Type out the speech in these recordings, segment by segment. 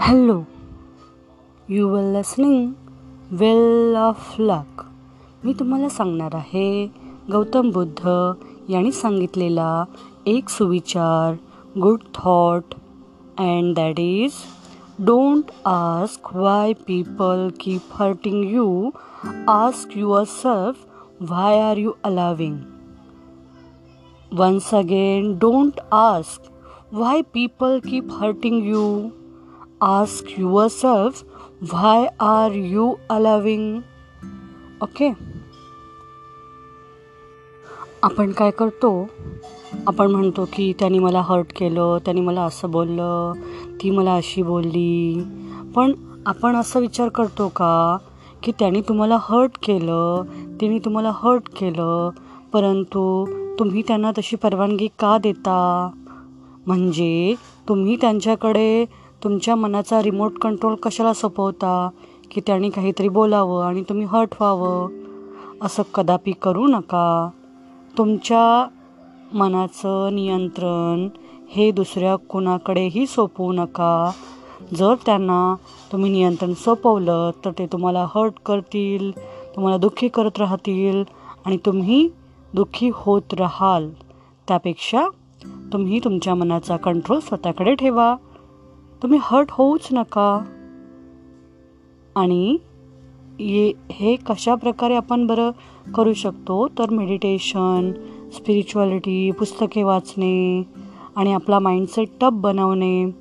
Hello you were listening well of luck मी तुम्हाला सांगणार आहे गौतम बुद्ध यांनी सांगितलेला एक सुविचार good thought and that is don't ask why people keep hurting you ask yourself why are you allowing once again don't ask why people keep hurting you. Ask yourself, why are you allowing? Okay आपण काय करतो? आपण म्हणतो की त्यांनी मला hurt केलं त्यांनी मला असं बोललं ती मला अशी बोलली. पण आपण असा विचार करतो का? की त्यांनी तुम्हाला हर्ट केलं तिने तुम्हाला हर्ट केलं परंतु तुम्ही त्यांना तशी परवानगी का देता? म्हणजे तुम्ही त्यांच्याकडे तुमच्या मनाचा रिमोट कंट्रोल कशाला सोपवता? की त्यांनी काहीतरी बोलावं आणि तुम्ही हर्ट व्हावं? असं कदापि करू नका. तुमच्या मनाचं नियंत्रण हे दुसऱ्या कुणाकडेही सोपवू नका. जर त्यांना तुम्ही नियंत्रण सोपवलं तर ते तुम्हाला हर्ट करतील तुम्हाला दुःखी करत राहतील आणि तुम्ही दुःखी होत राहाल. त्यापेक्षा तुम्ही तुमच्या मनाचा कंट्रोल स्वतःकडे ठेवा. तुम्ही हर्ट होऊच नका. आणि ये हे कशा प्रकारे आपण बरं करू शकतो? तर मेडिटेशन स्पिरिच्युअलिटी पुस्तके वाचणे आणि आपला माइंडसेट टप बनवणे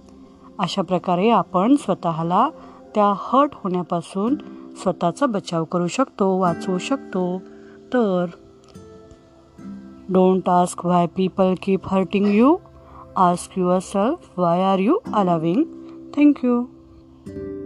अशा प्रकारे आपण स्वतःला त्या हर्ट होण्यापासून स्वतःचा बचाव करू शकतो वाचवू शकतो. तर don't ask why people keep hurting you ask yourself why are you allowing? Thank you.